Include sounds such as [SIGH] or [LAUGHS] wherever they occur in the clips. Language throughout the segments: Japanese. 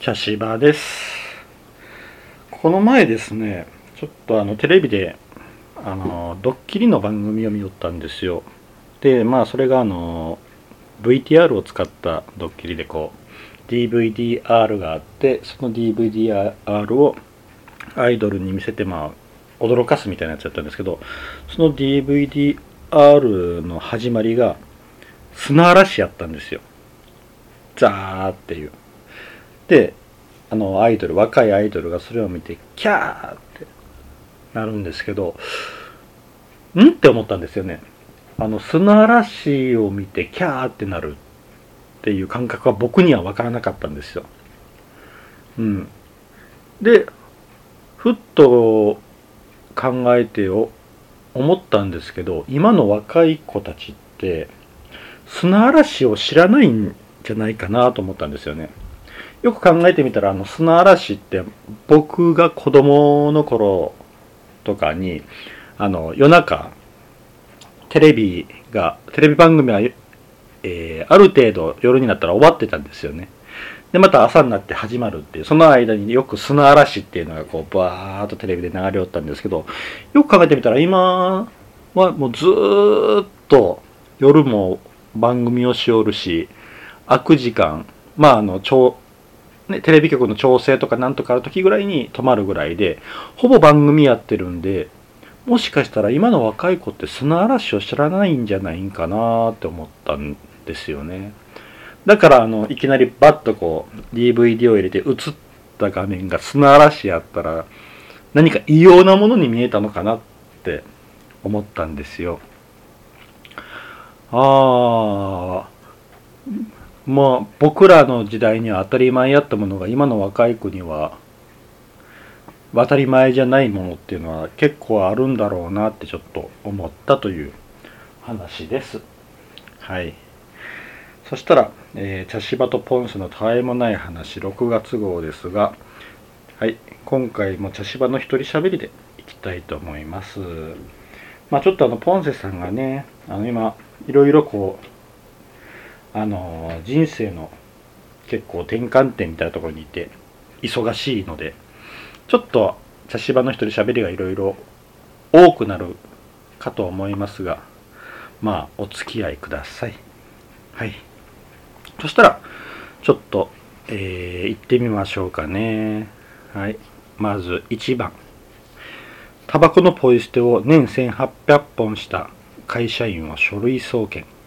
茶芝です。この前ですねちょっとあのテレビであのドッキリの番組を見よったんですよ。でまあそれがあの VTR を使ったドッキリでこう DVDR があってその DVDR をアイドルに見せてまあ驚かすみたいなやつだったんですけどその DVDR の始まりが砂嵐やったんですよ。ザーっていう。であのアイドル若いアイドルがそれを見てキャーってなるんですけどんって思ったんですよね。あの砂嵐を見てキャーってなるっていう感覚は僕には分からなかったんですよ。うん。でふっと考えてを思ったんですけど今の若い子たちって砂嵐を知らないんじゃないかなと思ったんですよね。よく考えてみたらあの砂嵐って僕が子供の頃とかにあの夜中テレビがテレビ番組は、えー、ある程度夜になったら終わってたんですよね。でまた朝になって始まるっていうその間によく砂嵐っていうのがこうバーッとテレビで流れおったんですけどよく考えてみたら今はもうずっと夜も番組をしおるし空く時間まああの超ね、テレビ局の調整とかなんとかある時ぐらいに止まるぐらいでほぼ番組やってるんでもしかしたら今の若い子って砂嵐を知らないんじゃないんかなって思ったんですよね。だからあのいきなりバッとこう DVD を入れて映った画面が砂嵐やったら何か異様なものに見えたのかなって思ったんですよ。ああまあ僕らの時代には当たり前やったものが今の若い子には当たり前じゃないものっていうのは結構あるんだろうなってちょっと思ったという話です。はい。そしたら、えー、茶芝とポンスのたわいもない話6月号ですが、はい、今回も茶芝の一人喋りでいきたいと思います。まあちょっとあのポンセさんがね、あの今いろいろこうあの人生の結構転換点みたいなところにいて忙しいのでちょっと茶芝の人で喋りがいろいろ多くなるかと思いますがまあお付き合いください。はい。そしたらちょっと、えー、行ってみましょうかね。はい。まず1番。タバコのポイ捨てを年1800本した会社員を書類送検。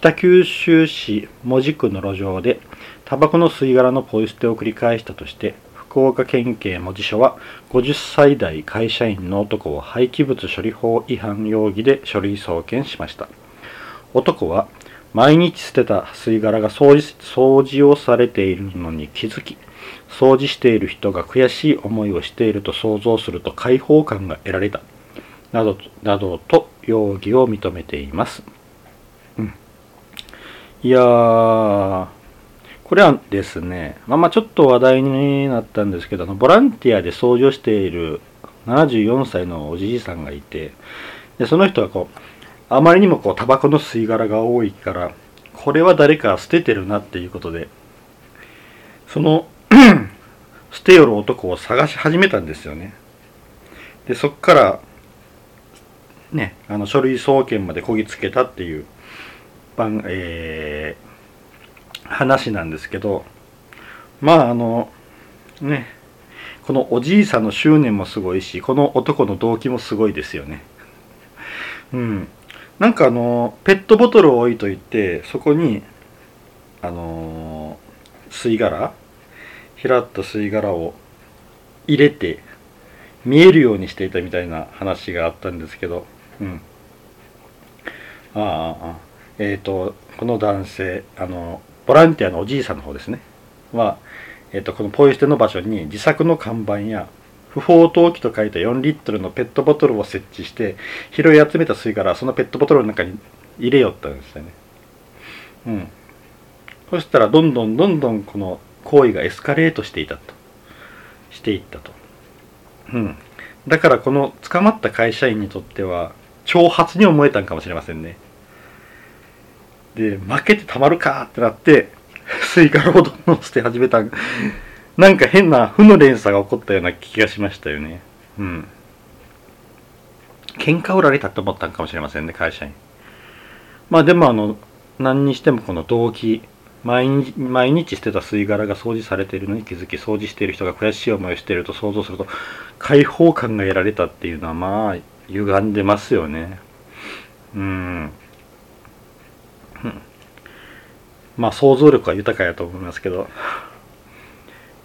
北九州市門司区の路上でタバコの吸い殻のポイ捨てを繰り返したとして福岡県警門司署は50歳代会社員の男を廃棄物処理法違反容疑で書類送検しました。男は毎日捨てた吸い殻が掃除掃除をされているのに気づき掃除している人が悔しい思いをしていると想像すると解放感が得られたなどなどと容疑を認めています。いやー、これはですね、まあまあちょっと話題になったんですけど、あのボランティアで掃除している74歳のおじいさんがいて、でその人はこう、あまりにもこう、タバコの吸い殻が多いから、これは誰か捨ててるなっていうことで、その [CLEARS THROAT] 捨てよる男を探し始めたんですよね。で、そっから、ね、あの書類送検までこぎつけたっていう番、えー、話なんですけどまああのねこのおじいさんの執念もすごいしこの男の動機もすごいですよね。うん。なんかあのペットボトルを置いといてそこにあの吸い殻平った吸い殻を入れて見えるようにしていたみたいな話があったんですけどうん。ああああ。えーと、この男性あのボランティアのおじいさんの方ですね。は、えーと、このポイ捨ての場所に自作の看板や不法投棄と書いた4リットルのペットボトルを設置して拾い集めた吸い殻そのペットボトルの中に入れよったんですよね。うん。そしたらどんどんどんどんこの行為がエスカレートしていたと。していったと。うん。だからこの捕まった会社員にとっては挑発に思えたんかもしれませんね。で負けてたまるかってなって吸い殻をどんどん捨て始めたなんか変な負の連鎖が起こったような気がしましたよね。うん。喧嘩売られたって思ったんかもしれませんね会社に。まあでもあの何にしてもこの動機毎日毎日捨てた吸い殻が掃除されているのに気づき掃除している人が悔しい思いをしていると想像すると解放感が得られたっていうのはまあ歪んでますよね。うん。まあ想像力は豊かやと思いますけど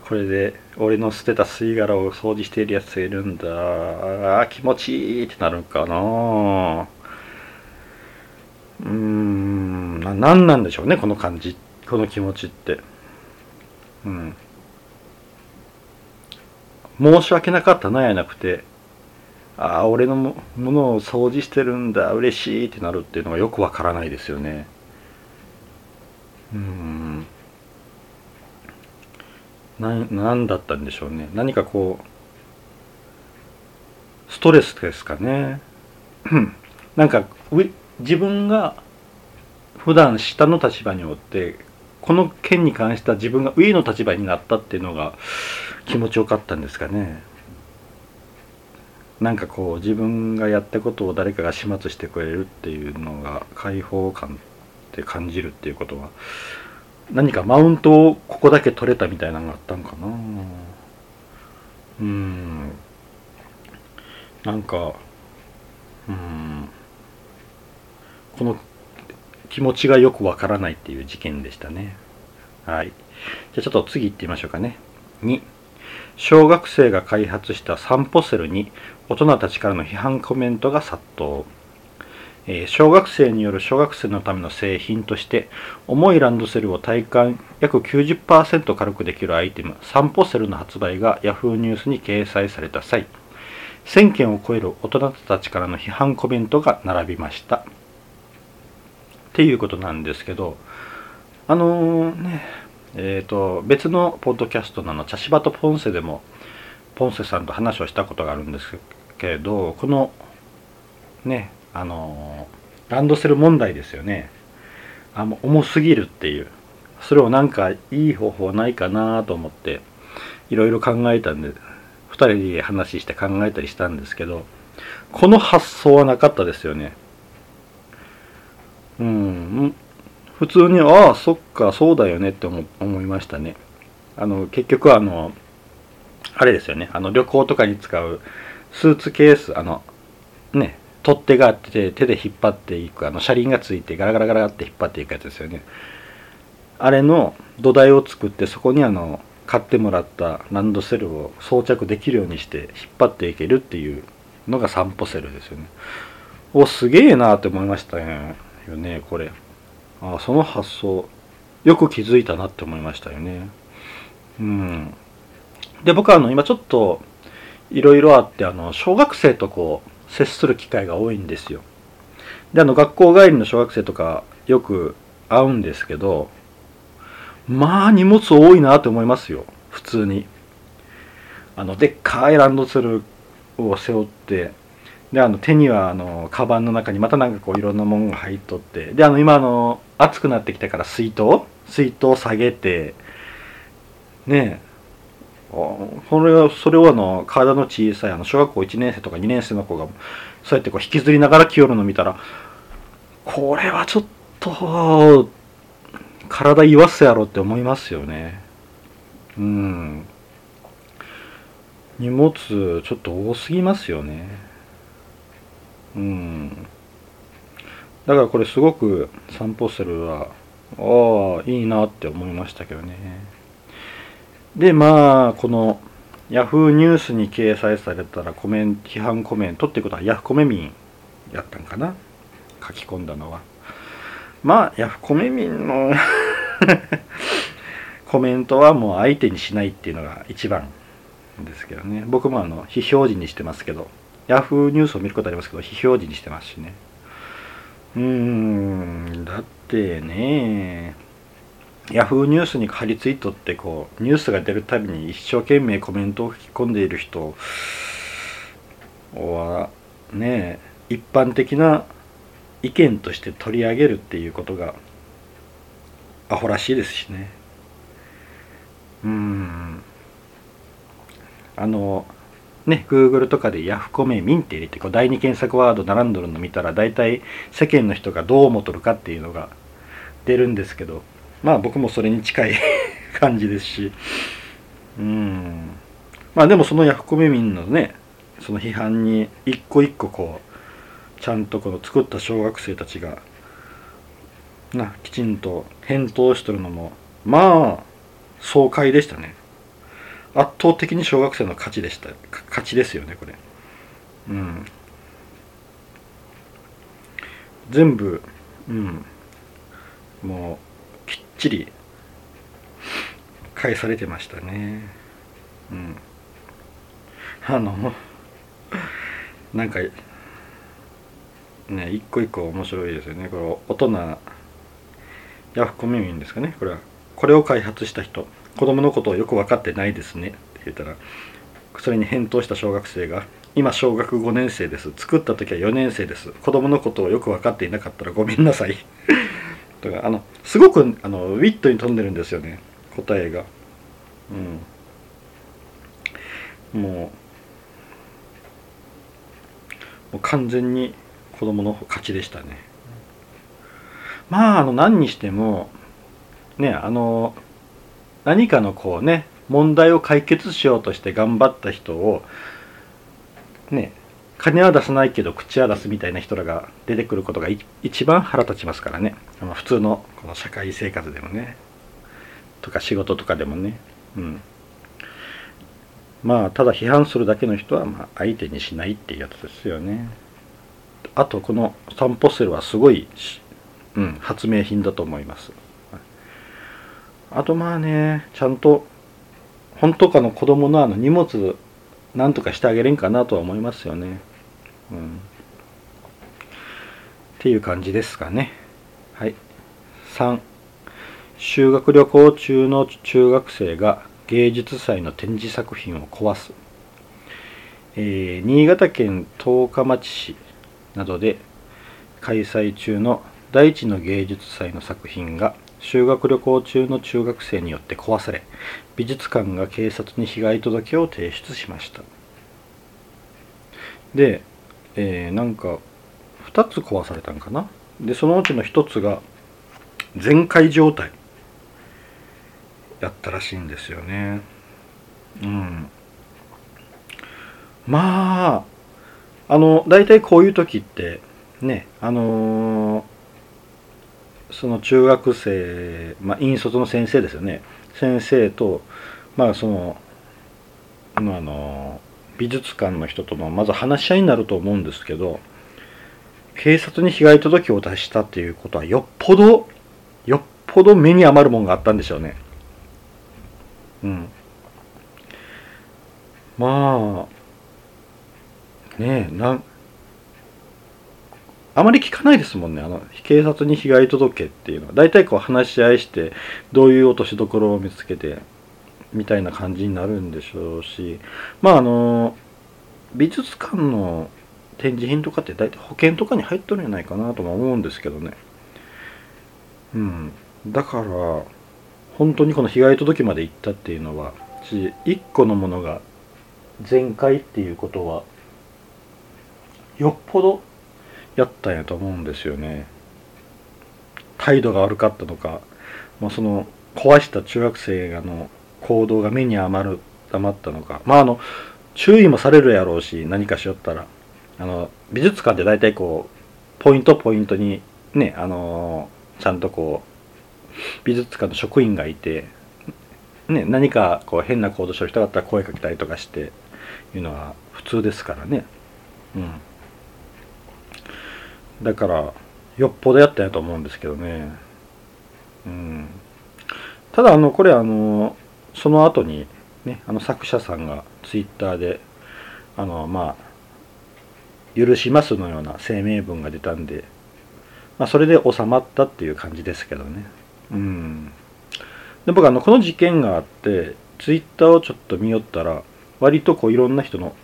これで俺の捨てた吸い殻を掃除しているやついるんだ。あ気持ちいいってなるかな。うーんな何なんでしょうねこの感じ。この気持ちって。うん。申し訳なかったなやなくて。ああ俺のものを掃除してるんだ。嬉しいってなるっていうのがよくわからないですよね。うん。何だったんでしょうね。何かこうストレスですかね。[CLEARS THROAT] なんか自分が普段下の立場におってこの件に関しては自分が上の立場になったっていうのが気持ちよかったんですかね。なんかこう自分がやったことを誰かが始末してくれるっていうのが解放感って感じるっていうことは何かマウントをここだけ取れたみたいなのがあったんかな。うん。なんかうん。この気持ちがよくわからないっていう事件でしたね。はい。じゃあちょっと次行ってみましょうかね。2小学生が開発した散歩セルに大人たちからの批判コメントが殺到。え小学生による小学生のための製品として重いランドセルを体感約90%軽くできるアイテム散歩セルの発売が Yahoo! ニュースに掲載された際1000件を超える大人たちからの批判コメントが並びました。っていうことなんですけどあのー、ねえっ、ー、と別のポッドキャストのの茶芝とポンセでもポンセさんと話をしたことがあるんですけれどこのねあのランドセル問題ですよね。あもう重すぎるっていう。それをなんかいい方法ないかなと思っていろいろ考えたんで2人で話して考えたりしたんですけどこの発想はなかったですよね。うん普通にああそっかそうだよねって思思いましたね。あの結局あのあれですよね。あの旅行とかに使うスーツケースあのね取っ手があって手で引っ張っていくあの車輪がついてガラガラガラって引っ張っていくやつですよね。あれの土台を作ってそこにあの買ってもらったランドセルを装着できるようにして引っ張っていけるっていうのが散歩セルですよね。おすげえなって思いましたよね。これ。あその発想。よく気づいたなって思いましたよね。うん。で僕はあの今ちょっといろいろあってあの小学生とこう接する機会が多いんですよ。で、あの、学校帰りの小学生とかよく会うんですけど、まあ荷物多いなと思いますよ。普通に。あの、でっかいランドセルを背負って、で、あの、手には、あの、カバンの中にまたなんかこういろんなものが入っとって、で、あの、今、あの、暑くなってきたから水筒？水筒下げて、ねそれはそれをあの体の小さいあの小学校1年生とか2年生の子がそうやってこう引きずりながら来よるの見たらこれはちょっと体言わすやろって思いますよね。うん。荷物ちょっと多すぎますよね。うん。だからこれすごく散歩するはああいいなって思いましたけどね。でまあこのヤフーニュースに掲載されたらコメン批判コメントってことはヤフコメ民やったんかな？書き込んだのは。まあヤフコメ民の [LAUGHS] コメントはもう相手にしないっていうのが一番ですけどね。僕もあの非表示にしてますけどヤフーニュースを見ることありますけど非表示にしてますしね。うーんだってねヤフーニュースに貼り付いとってこうニュースが出るたびに一生懸命コメントを書き込んでいる人はね一般的な意見として取り上げるっていうことがアホらしいですしね。うん。あのね Google とかでヤフコメミンって入れてこう第二検索ワード並んどるの見たら大体世間の人がどう思っとるかっていうのが出るんですけどまあ僕もそれに近い [LAUGHS] 感じですし。うん。まあでもそのヤフコメ民のねその批判に一個一個こうちゃんとこの作った小学生たちがなきちんと返答しとるのもまあ爽快でしたね。圧倒的に小学生の勝ちでした。勝ちですよねこれ。うん。全部うん。もうちり返されてましたね。うん。あのなんかね一個一個面白いですよね。これ大人ヤフコミミンですかね。これはこれを開発した人。子供のことをよく分かってないですね。って言ったらそれに返答した小学生が今小学5年生です。作った時は4年生です。子供のことをよく分かっていなかったらごめんなさい。とかあのすごくあのウィットに飛んでるんですよね。答えが。うん。もうもう完全に子供の勝ちでしたね。まああの何にしてもねあの何かのこうね問題を解決しようとして頑張った人をね金は出さないけど口は出すみたいな人らが出てくることが一番腹立ちますからね。普通のこの社会生活でもね。とか仕事とかでもね。うん。まあただ批判するだけの人はま相手にしないっていうやつですよね。あとこのサンポステルはすごい、うん、発明品だと思います。あとまあねちゃんと本当かの子供のあの荷物なんとかしてあげれんかなとは思いますよね。うん。っていう感じですかね。はい。3修学旅行中の中学生が芸術祭の展示作品を壊す。えー、新潟県十日町市などで開催中の第一の芸術祭の作品が修学旅行中の中学生によって壊され美術館が警察に被害届を提出しましたで、えー、なんか2つ壊されたんかな？でそのうちの1つが全壊状態。やったらしいんですよね。うん。まああの大体こういう時ってねあのーその中学生、まあ、引率の先生ですよね。先生とまあそのあの美術館の人とのまず話し合いになると思うんですけど警察に被害届を出したっていうことはよっぽどよっぽど目に余るもんがあったんでしょうね。うん。まあねえなんあまり聞かないですもんね。あの警察に被害届っていうのは。大体こう話し合いしてどういう落としどころを見つけてみたいな感じになるんでしょうしまああの美術館の展示品とかって大体保険とかに入っとるんじゃないかなとも思うんですけどね。うん。だから本当にこの被害届まで行ったっていうのは1個のものが全壊っていうことはよっぽどやったんやと思うんですよね。態度が悪かったのか、まあ、その壊した中学生がの行動が目に余る余ったのか。まああの注意もされるやろうし何かしよったら。あの美術館って大体こうポイントポイントにねあのちゃんとこう美術館の職員がいて、ね、何かこう変な行動してる人だったら声かけたりとかしていうのは普通ですからね。うん。だからよっぽどやったんやと思うんですけどね。うん。ただあのこれあのその後にねあの作者さんがツイッターであのまあ許しますのような声明文が出たんで、まあ、それで収まったっていう感じですけどね。うん。で僕あのこの事件があってツイッターをちょっと見よったら割とこういろんな人の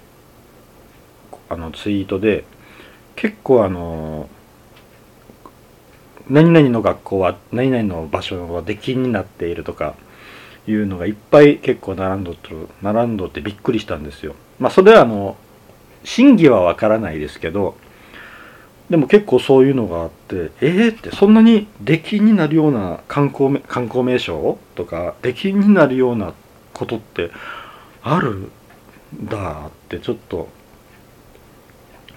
あのツイートで結構あの何々の学校は何々の場所は出禁になっているとかいうのがいっぱい結構並んどっとる並んどってびっくりしたんですよ。まあそれはあの真偽はわからないですけどでも結構そういうのがあってえー、ってそんなに出禁になるような観光観光名所とか出禁になるようなことってあるんだってちょっと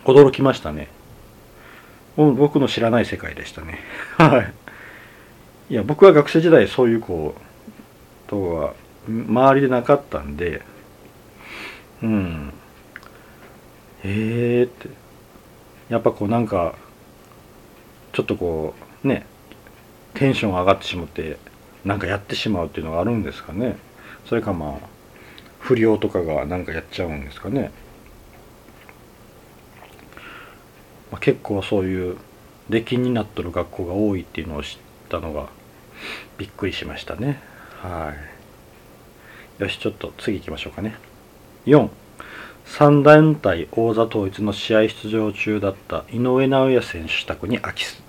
驚きましたね。僕の知らない世界でしたね。はい。いや僕は学生時代そういうこううとは周りでなかったんでうん。ええー、って。やっぱこうなんかちょっとこうねテンション上がってしまってなんかやってしまうっていうのがあるんですかね。それかまあ不良とかがなんかやっちゃうんですかね、まあ、結構そういう出禁になっとる学校が多いっていうのを知ったのがびっくりしましたね。はい。よしちょっと次行きましょうかね。4 3団体王座統一の試合出場中だった井上尚弥選手宅に空き巣。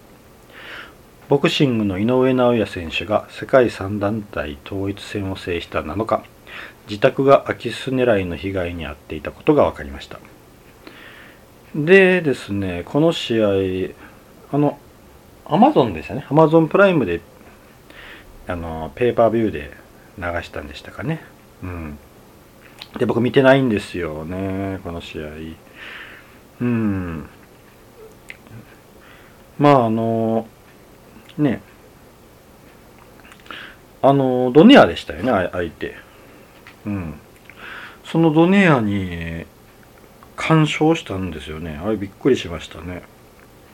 ボクシングの井上尚弥選手が世界3団体統一戦を制した7日自宅が空き巣狙いの被害に遭っていたことが分かりました。でですねこの試合あのアマゾンですよね。アマゾンプライムであのペーパービューで流したんでしたかねうんで、僕見てないんですよね、この試合。うん。まあ、あの、ね、あの、ドネアでしたよね、相手。うん。そのドネアに、干渉したんですよね。あれびっくりしましたね。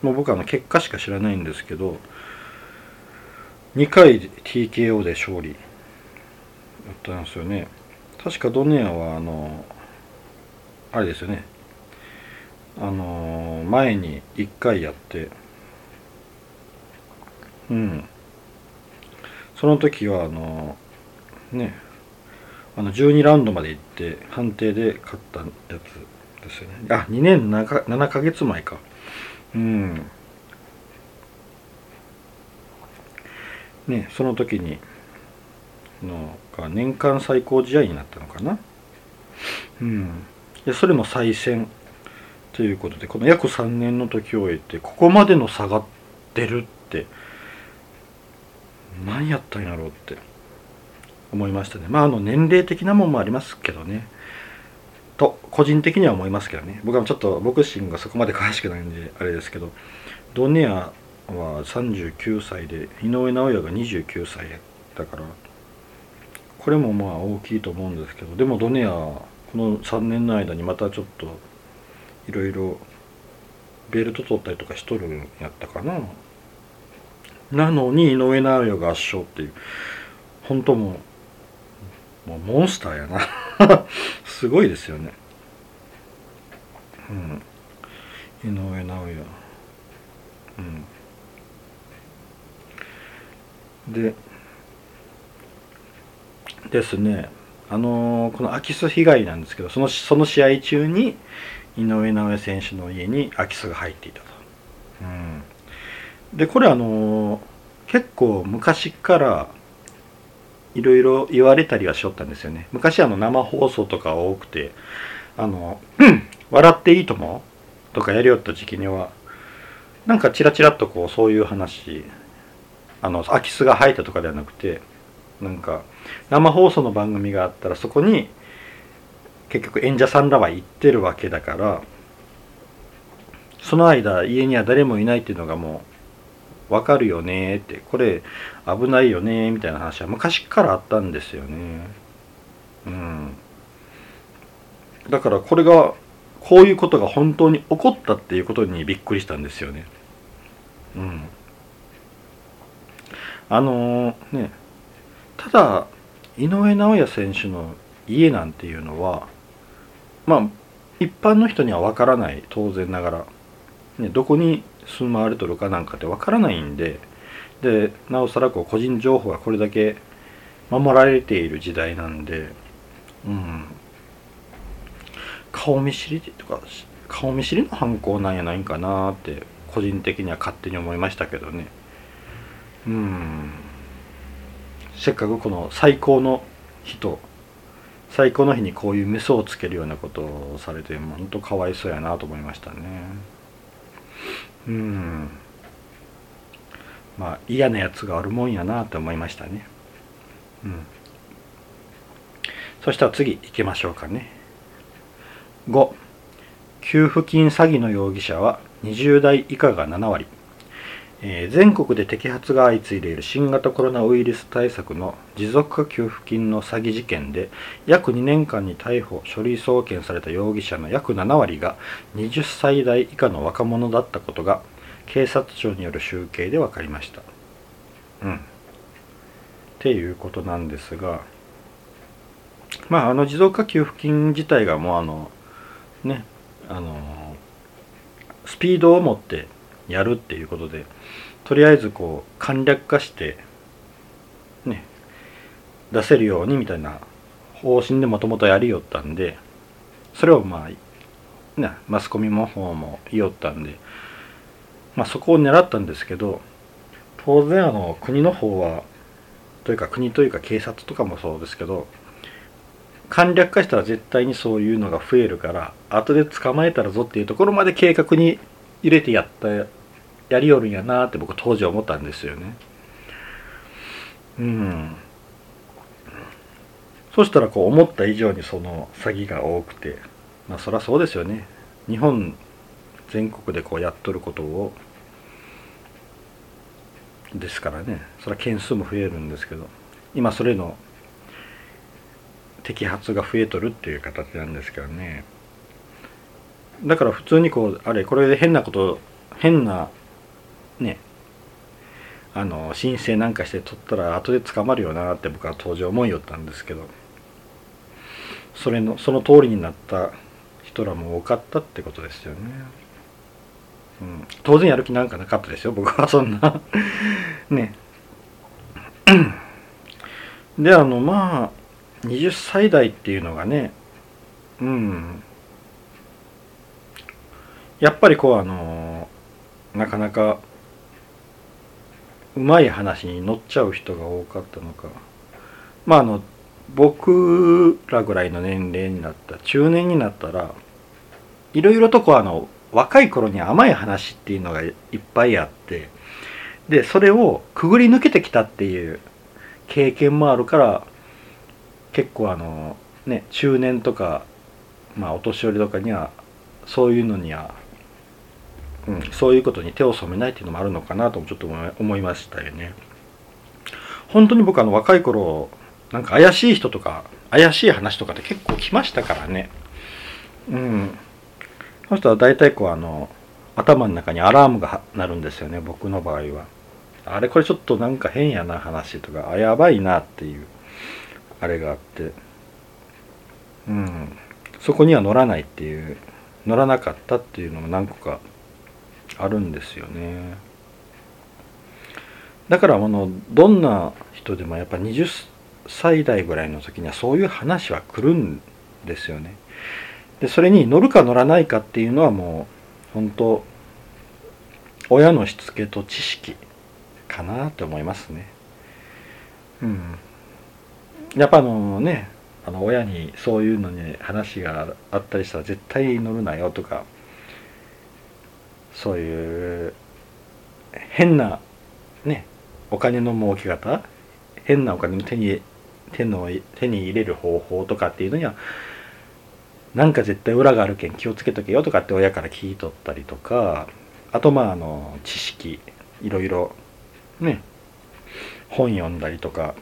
もう僕はあの結果しか知らないんですけど、2回 TKO で勝利。だったんですよね。確かドネアはあのあれですよね。あの前に1回やって。うん。その時はあのね。あの12ラウンドまで行って判定で勝ったやつですよね。あ2年 7, 7ヶ月前か。うん。ねその時にのが年間最高試合になったのかな？うん。でそれも再戦ということで、この約3年の時を終えて、ここまでの差が出るって、何やったんやろうって思いましたね。まあ、あの、年齢的なもんもありますけどね。と、個人的には思いますけどね。僕はちょっとボクシングがそこまで詳しくないんで、あれですけど、ドネアは39歳で、井上尚弥が29歳だから、これもまあ大きいと思うんですけどでもドネアこの3年の間にまたちょっといろいろベルト取ったりとかしとるんやったかな。なのに井上尚弥が圧勝っていう本当もうもうモンスターやな。[LAUGHS] すごいですよね。うん。井上尚弥。うん。でですねあのー、この空き巣被害なんですけどそのその試合中に井上尚弥選手の家に空き巣が入っていたと。うん、でこれあのー、結構昔からいろいろ言われたりはしよったんですよね。昔あの生放送とか多くてあの「笑っていいとも」とかやりよった時期にはなんかチラチラっとこうそういう話あの空き巣が入ったとかではなくてなんか生放送の番組があったらそこに結局演者さんらは行ってるわけだからその間家には誰もいないっていうのがもう分かるよねってこれ危ないよねみたいな話は昔からあったんですよね。うん。だからこれがこういうことが本当に起こったっていうことにびっくりしたんですよね。うん。あのー、ねただ井上尚弥選手の家なんていうのはまあ一般の人には分からない当然ながら、ね、どこに住まわれとるかなんかって分からないんででなおさらこう個人情報がこれだけ守られている時代なんで、うん、顔見知りとか顔見知りの犯行なんやないんかなって個人的には勝手に思いましたけどね。うん。せっかくこの最高の人最高の日にこういうメスをつけるようなことをされて本当かわいそうやなと思いましたね。うん。まあ嫌なやつがあるもんやなと思いましたね。うん。そしたら次行きましょうかね。5給付金詐欺の容疑者は20代以下が7割。え、全国で摘発が相次いでいる新型コロナウイルス対策の持続化給付金の詐欺事件で約2年間に逮捕書類送検された容疑者の約7割が20歳代以下の若者だったことが警察庁による集計で分かりました。うん。っていうことなんですがまああの持続化給付金自体がもうあのねあのスピードを持ってやるっていうことでとりあえずこう簡略化してね出せるようにみたいな方針でもともとやりよったんでそれをまあねマスコミも方も言いよったんでまあそこを狙ったんですけど当然あの国の方はというか国というか警察とかもそうですけど簡略化したら絶対にそういうのが増えるから後で捕まえたらぞっていうところまで計画に入れてやったやりよるんやなって僕当時思ったんですよね。うん。そしたらこう思った以上にその詐欺が多くてまあそりゃそうですよね。日本全国でこうやっとることをですからね。それは件数も増えるんですけど今それの摘発が増えとるっていう形なんですけどね。だから普通にこうあれこれで変なこと変なね。あの申請なんかして取ったら後で捕まるよなって僕は当時思いよったんですけどそれのその通りになった人らも多かったってことですよね。うん、当然やる気なんかなかったですよ僕はそんな。[LAUGHS] ね。であのまあ20歳代っていうのがねうん。やっぱりこうあのなかなかうまい話に乗っちゃう人が多かったのか。まああの僕らぐらいの年齢になった中年になったらいろいろとこうあの若い頃に甘い話っていうのがいっぱいあってでそれをくぐり抜けてきたっていう経験もあるから結構あのね中年とかまあお年寄りとかにはそういうのにはうん、そういうことに手を染めないっていうのもあるのかなともちょっと思いましたよね。本当に僕あの若い頃なんか怪しい人とか怪しい話とかって結構来ましたからね。うん。そしたら大体こうあの頭の中にアラームが鳴るんですよね僕の場合は。あれこれちょっとなんか変やな話とかあやばいなっていうあれがあってうんそこには乗らないっていう乗らなかったっていうのも何個かあるんですよね。だからあのどんな人でもやっぱ20歳代ぐらいの時にはそういう話は来るんですよね。でそれに乗るか乗らないかっていうのはもう本当親のしつけと知識かなって思いますね。うん。やっぱあのねあの親にそういうのに話があったりしたら絶対乗るなよとかそういう変なねお金の儲け方変なお金の手に手の手に入れる方法とかっていうのにはなんか絶対裏があるけん気をつけとけよとかって親から聞いとったりとかあとまああの知識いろいろね本読んだりとか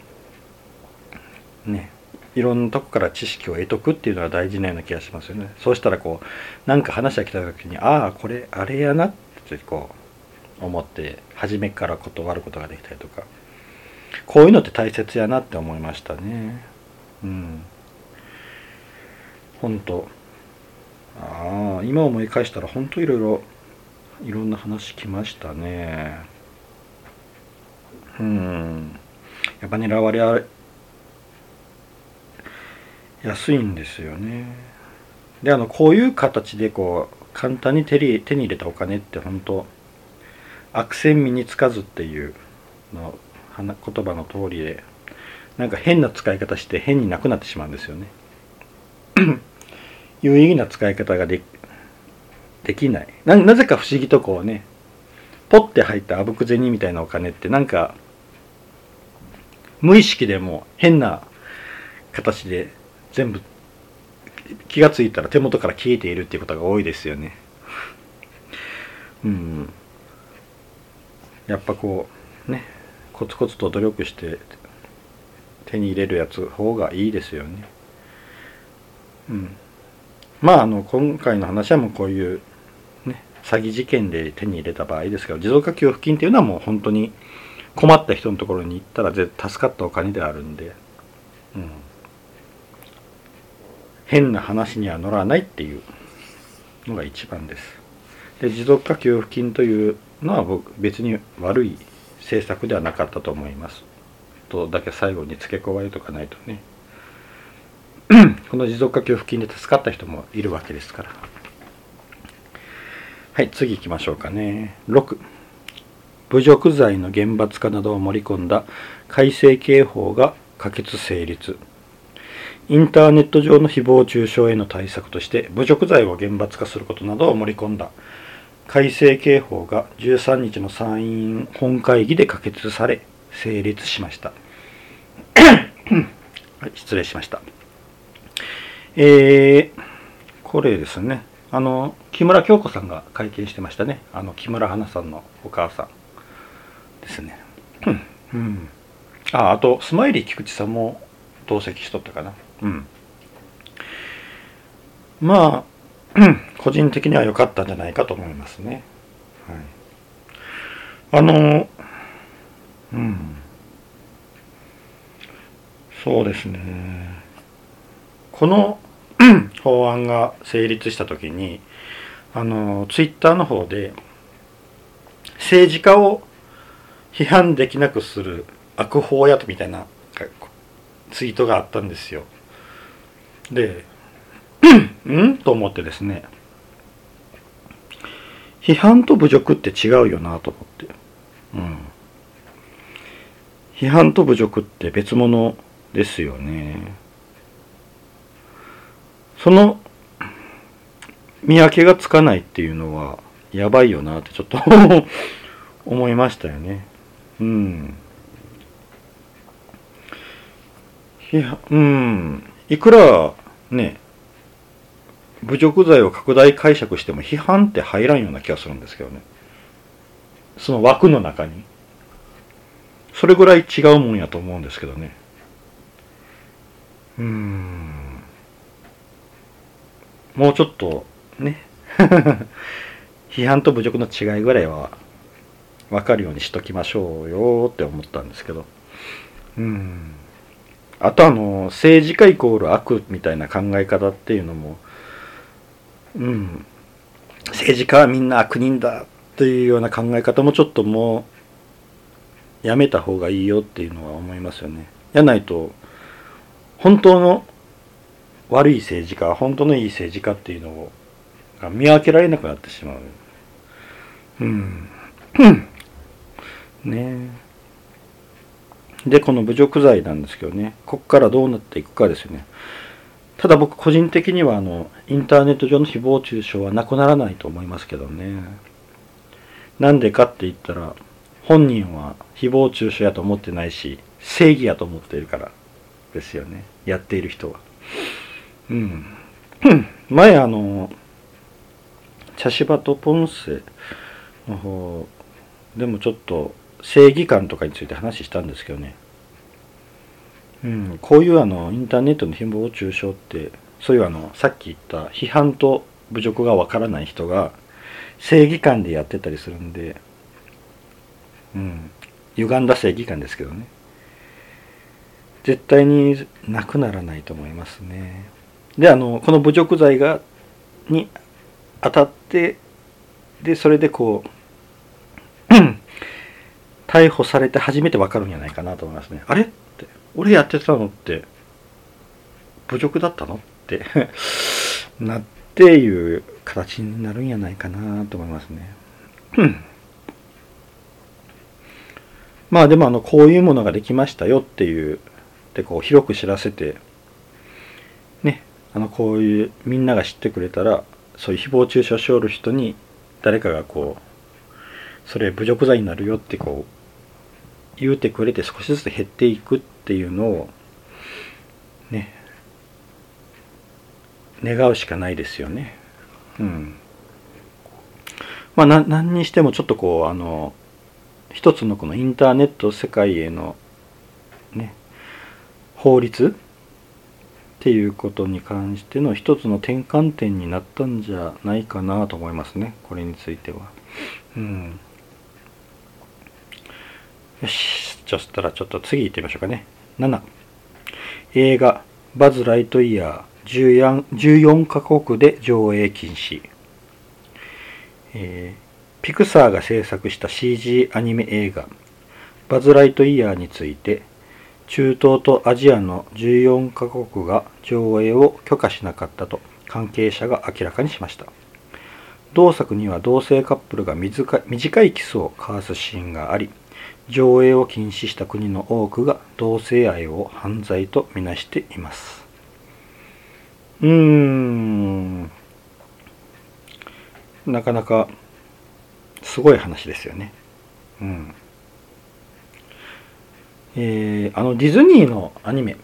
ねいろんなとこから知識を得とくっていうのが大事なような気がしますよね。そうしたらこうなんか話が来た時にああこれあれやなってこう思って初めから断ることができたりとか。こういうのって大切やなって思いましたね。うん。本当。ああ今思い返したら本当いろいろいろんな話来ましたね。うん。やっぱ狙われ安いんですよね。であのこういう形でこう簡単に手に手に入れたお金って本当悪戦身につかずっていうの言葉の通りでなんか変な使い方して変になくなってしまうんですよね。[CLEARS THROAT] 有意義な使い方がでできない。ななぜか不思議とこうねポッて入ったあぶく銭みたいなお金ってなんか無意識でも変な形で全部気がついたら手元から消えているっていうことが多いですよね。うん。やっぱこうねコツコツと努力して手に入れるやつ方がいいですよね。うん。まああの今回の話はもうこういうね詐欺事件で手に入れた場合ですけど持続化給付金っていうのはもう本当に困った人のところに行ったら絶対助かったお金であるんで、うん、変な話には乗らないっていうのが一番です。で持続化給付金というのは僕別に悪い政策ではなかったと思います。とだけ最後に付け加えとかないとね。この持続化給付金で助かった人もいるわけですから。はい次行きましょうかね。6侮辱罪の厳罰化などを盛り込んだ改正刑法が可決成立。インターネット上の誹謗中傷への対策として侮辱罪を厳罰化することなどを盛り込んだ改正刑法が13日の参院本会議で可決され成立しました [COUGHS] 失礼しましたえー、これですねあの木村京子さんが会見してましたねあの木村花さんのお母さんですね。うん。あ、あと、スマイリー菊池さんも同席しとったかな。うん。まあ、[CLEARS THROAT] 個人的には良かったんじゃないかと思いますね。はい。あの、うん。そうですね。この [CLEARS THROAT] 法案が成立した時に、あの、ツイッターの方で、政治家を批判できなくする悪法やとみたいなツイートがあったんですよ。で、うんと思ってですね、批判と侮辱って違うよなと思って。うん。批判と侮辱って別物ですよね。その見分けがつかないっていうのはやばいよなってちょっと [LAUGHS] 思いましたよね。うん。いや、うん。いくら、ね、侮辱罪を拡大解釈しても批判って入らんような気がするんですけどね。その枠の中に。それぐらい違うもんやと思うんですけどね。うん。もうちょっと、ね。[LAUGHS] 批判と侮辱の違いぐらいは分かるようにしときましょうよって思ったんですけどうんあとあの政治家イコール悪みたいな考え方っていうのもうん政治家はみんな悪人だっていうような考え方もちょっともうやめた方がいいよっていうのは思いますよね。やないと本当の悪い政治家本当のいい政治家っていうのが見分けられなくなってしまう。うん。ねえでこの侮辱罪なんですけどねここからどうなっていくかですよね。ただ僕個人的にはあのインターネット上の誹謗中傷はなくならないと思いますけどね。なんでかって言ったら本人は誹謗中傷やと思ってないし正義やと思っているからですよね。やっている人は。うん。前あの茶芝とポンセの方でもちょっと正義感とかについて話したんですけどね、うん、こういうあのインターネットの誹謗中傷ってそういうあのさっき言った批判と侮辱がわからない人が正義感でやってたりするんで、うん、歪んだ正義感ですけどね。絶対になくならないと思いますね。であのこの侮辱罪がに当たってでそれでこう逮捕されて初めてわかるんじゃないかなと思いますね。あれ？って、俺やってたのって、侮辱だったのって [LAUGHS] なっていう形になるんじゃないかなと思いますね。まあでもあの、こういうものができましたよっていう、ってこう広く知らせてねあのこういうみんなが知ってくれたらそういう誹謗中傷しおる人に誰かがこうそれ侮辱罪になるよってこう言うてくれて少しずつ減っていくっていうのをね願うしかないですよね。うん。まあ何にしてもちょっとこうあの一つのこのインターネット世界へのね法律っていうことに関しての一つの転換点になったんじゃないかなと思いますねこれについては。うん。よしそしたらちょっと次行ってみましょうかね。7映画「バズ・ライトイヤー」14カ国で上映禁止。えーピクサーが制作した CG アニメ映画「バズ・ライトイヤー」について中東とアジアの14カ国が上映を許可しなかったと関係者が明らかにしました同作には同性カップルが短いキスを交わすシーンがあり上映を禁止した国の多くが同性愛を犯罪とみなしていますうーんなかなかすごい話ですよね。うん。えー、あのディズニーのアニメっ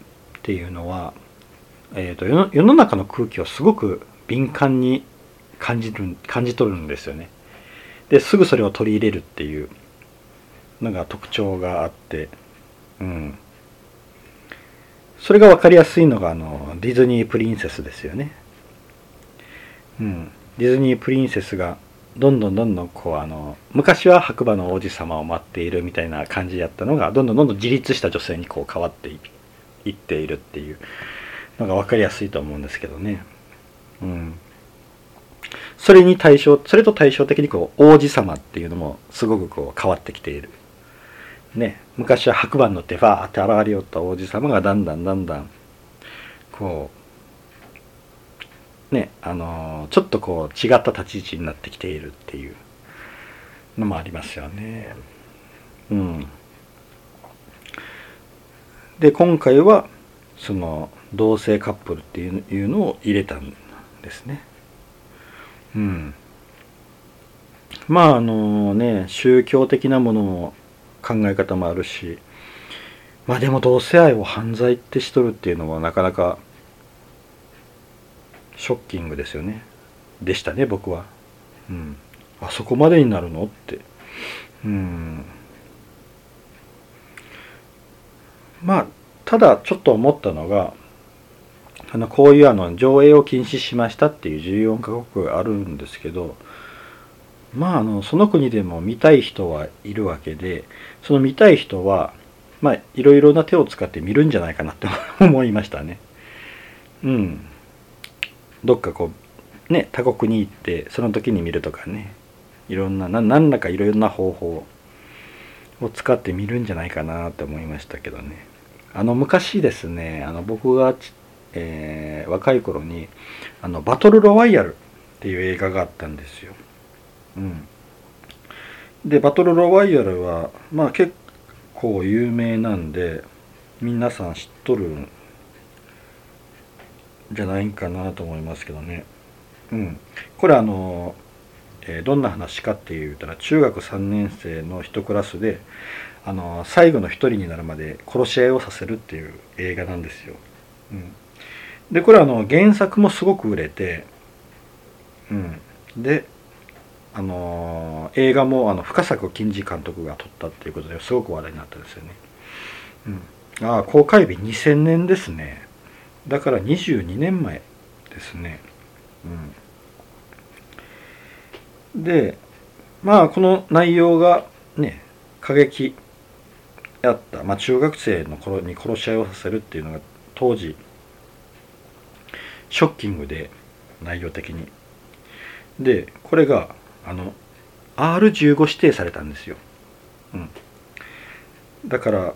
ていうのは、えーと、世の中の空気をすごく敏感に感じる感じ取るんですよね。ですぐそれを取り入れるっていうのが特徴があって、うん、それが分かりやすいのがあのディズニープリンセスですよね。うん、ディズニープリンセスがどんどんどんどんこうあの昔は白馬の王子様を待っているみたいな感じやったのがどんどんどんどん自立した女性にこう変わっていっているっていうのが分かりやすいと思うんですけどね。うん。それに対象、それと対照的にこう王子様っていうのもすごくこう変わってきている。ね、昔は白馬に乗ってファーって現れよった王子様がだんだんだんだんこうねあのちょっとこう違った立ち位置になってきているっていうのもありますよね。うん、で今回はその同性カップルっていうのを入れたんですね。うん、まああのね宗教的なものの考え方もあるしまあでも同性愛を犯罪ってしとるっていうのはなかなかショッキングですよね。でしたね僕は。うん。あそこまでになるのって。うん。まあただちょっと思ったのがあのこういうあの上映を禁止しましたっていう14カ国あるんですけどまああのその国でも見たい人はいるわけでその見たい人はまあいろいろな手を使って見るんじゃないかなって [LAUGHS] 思いましたね。うん。どっかこうね他国に行ってその時に見るとかね。いろんな何らかいろいろな方法を使って見るんじゃないかなって思いましたけどね。あの昔ですねあの僕が、えー、若い頃にあのバトルロワイヤルっていう映画があったんですよ。うん、でバトルロワイヤルはまあ結構有名なんで皆さん知っとるんじゃないかなと思いますけどね。うん、これあの、えー、どんな話かって言ったら中学3年生の1クラスであの最後の1人になるまで殺し合いをさせるっていう映画なんですよ。うん、でこれあの原作もすごく売れて、うん、であの映画もあの深作金次監督が撮ったっていうことですごく話題になったんですよね。うん、ああ公開日2000年ですね。だから22年前ですね。うん、でまあこの内容がね過激やった、まあ、中学生の頃に殺し合いをさせるっていうのが当時ショッキングで内容的にでこれがあの R15 指定されたんですよ、うん、だから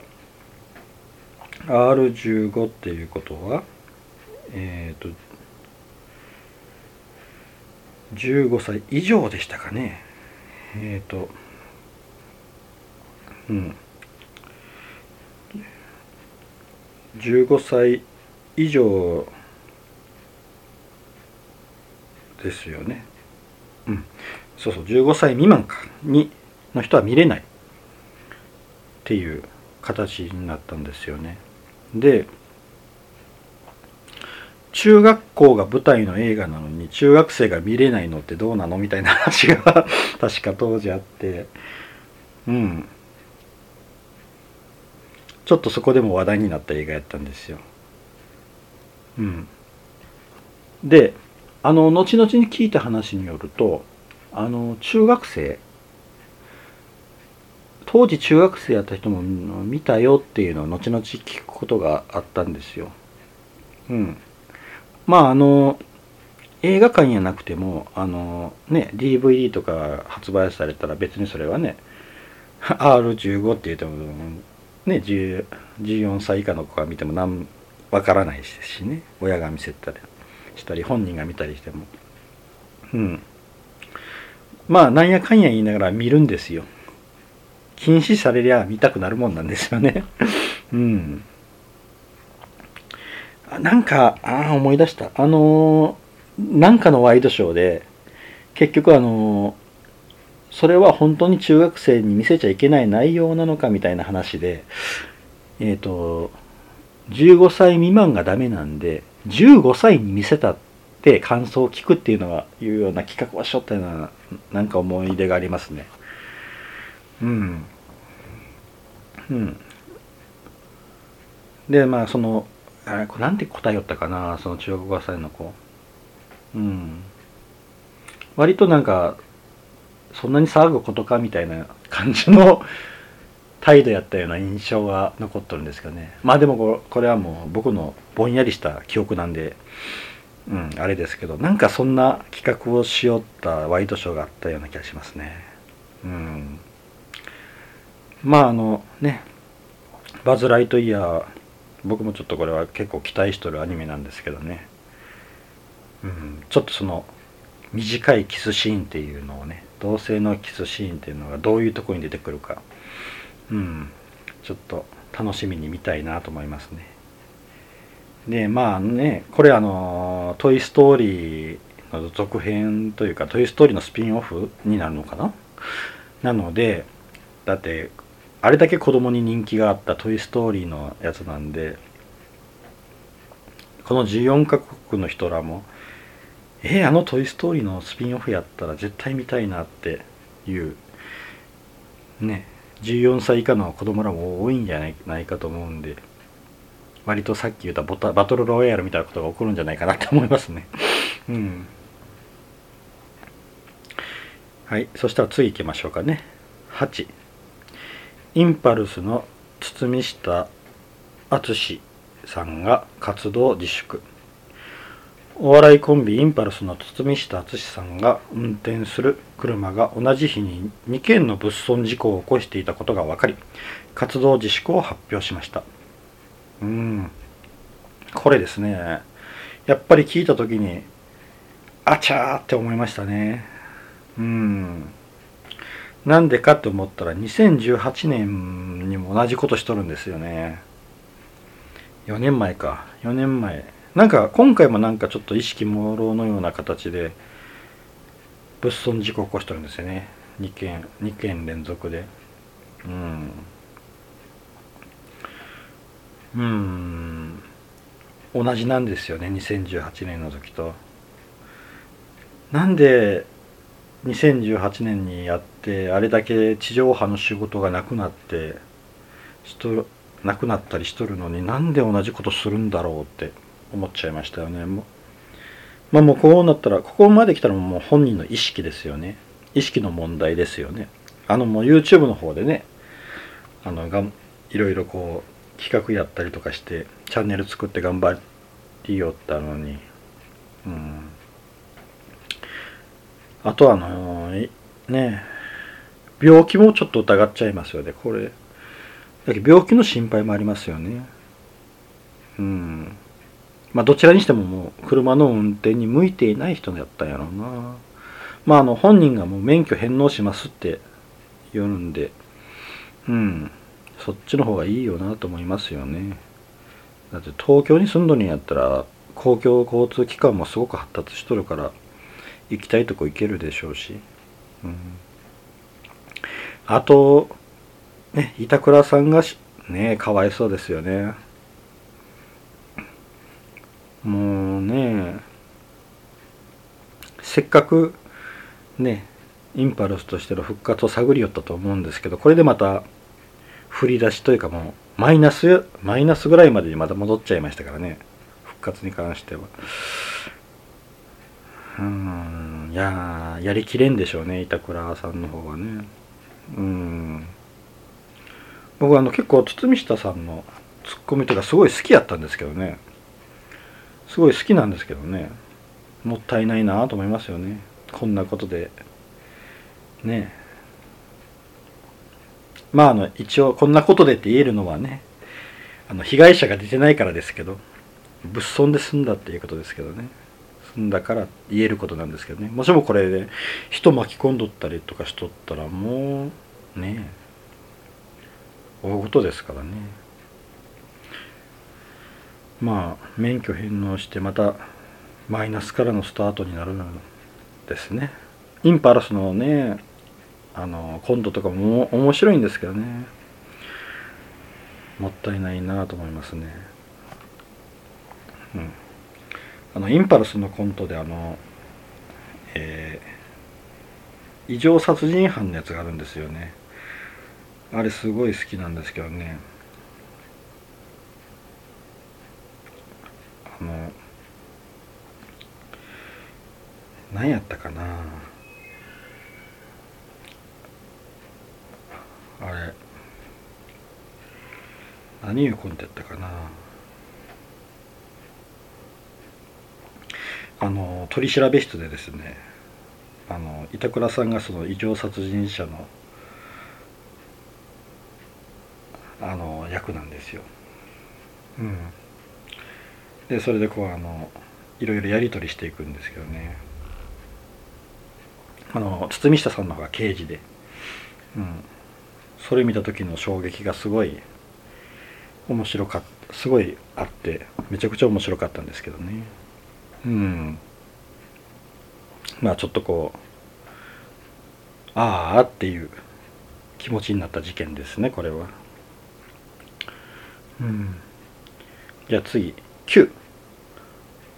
R15 っていうことはえっ、ー、と15歳以上でしたかね。えっ、ー、とうん。15歳以上ですよね。うん。そうそう15歳未満かにの人は見れないっていう形になったんですよね。で中学校が舞台の映画なのに中学生が見れないのってどうなのみたいな話が [LAUGHS] 確か当時あって。うん。ちょっとそこでも話題になった映画やったんですよ。うん。であの後々に聞いた話によるとあの中学生。当時中学生やった人も見たよっていうのを後々聞くことがあったんですよ。うん。まああの映画館やなくてもあのね DVD とか発売されたら別にそれはね R15 って言ってもね14歳以下の子が見ても何わからないですしね。親が見せたりしたり本人が見たりしても。うん。まあなんやかんや言いながら見るんですよ。禁止されりゃ見たくなるもんなんですよね。[LAUGHS] うん。なんか、ああ、思い出した。あのー、なんかのワイドショーで、結局あのー、それは本当に中学生に見せちゃいけない内容なのかみたいな話で、えっ、ー、と、15歳未満がダメなんで、15歳に見せたって感想を聞くっていうのは、いうような企画をしょったような、なんか思い出がありますね。うん。うん。で、まあ、その、あ、れなんて答えよったかな、その中国語祭の子。うん。割となんか、そんなに騒ぐことかみたいな感じの態度やったような印象が残っとるんですけどね。まあでもこれはもう僕のぼんやりした記憶なんで、うん、あれですけど、なんかそんな企画をしよったワイドショーがあったような気がしますね。うん。まああのね、バズ・ライトイヤー、僕もちょっとこれは結構期待しとるアニメなんですけどね、うん、ちょっとその短いキスシーンっていうのをね同性のキスシーンっていうのがどういうとこに出てくるかうんちょっと楽しみに見たいなと思いますねでまあねこれあの「トイ・ストーリー」の続編というか「トイ・ストーリー」のスピンオフになるのかな？なのでだってあれだけ子供に人気があった「トイ・ストーリー」のやつなんでこの14カ国の人らもえー、あの「トイ・ストーリー」のスピンオフやったら絶対見たいなっていうね14歳以下の子供らも多いんじゃないかと思うんで割とさっき言ったボタバトルロイヤルみたいなことが起こるんじゃないかなって思いますね。[LAUGHS] うん。はいそしたら次行きましょうかね。8インパルスの堤下敦さんが活動自粛。お笑いコンビインパルスの堤下敦さんが運転する車が同じ日に2件の物損事故を起こしていたことが分かり活動自粛を発表しましたうん。これですね。やっぱり聞いた時にあちゃーって思いましたね。うん。なんでかって思ったら2018年にも同じことしとるんですよね。4年前か。4年前。なんか今回もなんかちょっと意識朦朧のような形で物損事故を起こしてるんですよね。2件2件連続で。うん。うん。同じなんですよね2018年の時と。なんで2018年にやってあれだけ地上波の仕事がなくなって人なくなったりしとるのになんで同じことするんだろうって思っちゃいましたよね。もまあもうこうなったらここまで来たらもう本人の意識ですよね。意識の問題ですよね。あのもう YouTube の方でねあのがいろいろこう企画やったりとかしてチャンネル作って頑張りよったのに。うん。あとあのー、ね病気もちょっと疑っちゃいますよね。これだけ病気の心配もありますよね。うん。まあどちらにしてももう車の運転に向いていない人やったんやろうな。まああの本人がもう免許返納しますって言うんで。うん。そっちの方がいいよなと思いますよね。だって東京に住んどるんやったら公共交通機関もすごく発達しとるから行きたいとこ行けるでしょうし、うん、あとね板倉さんがねかわいそうですよね。もうねせっかくねインパルスとしての復活を探りよったと思うんですけどこれでまた振り出しというかもうマイナスマイナスぐらいまでにまた戻っちゃいましたからね。復活に関しては。うん。いややりきれんでしょうね板倉さんの方はね。うん。僕はあの結構堤下さんのツッコミとかすごい好きやったんですけどね。すごい好きなんですけどね。もったいないなと思いますよね。こんなことで。ね。まああの一応こんなことでって言えるのはねあの被害者が出てないからですけど物損で済んだっていうことですけどね。済んだから言えることなんですけどね。もしもこれで人巻き込んどったりとかしとったらもうね大事ですからね。まあ免許返納してまたマイナスからのスタートになるんですね。インパルスのねあのコントとかも面白いんですけどね。もったいないなと思いますね。うん。あのインパルスのコントであのえー、異常殺人犯のやつがあるんですよね。あれすごい好きなんですけどね。あの何やったかな。あれ。何いうコンテやったかな。あの取調室でですねあの板倉さんがその異常殺人者のあの役なんですよ。うん、でそれでこうあのいろいろやり取りしていくんですけどね。あの堤下さんの方が刑事で、うん、それ見た時の衝撃がすごい面白かったすごいあってめちゃくちゃ面白かったんですけどね。うん。まあちょっとこうああっていう気持ちになった事件ですねこれは。うん。じゃあ次。9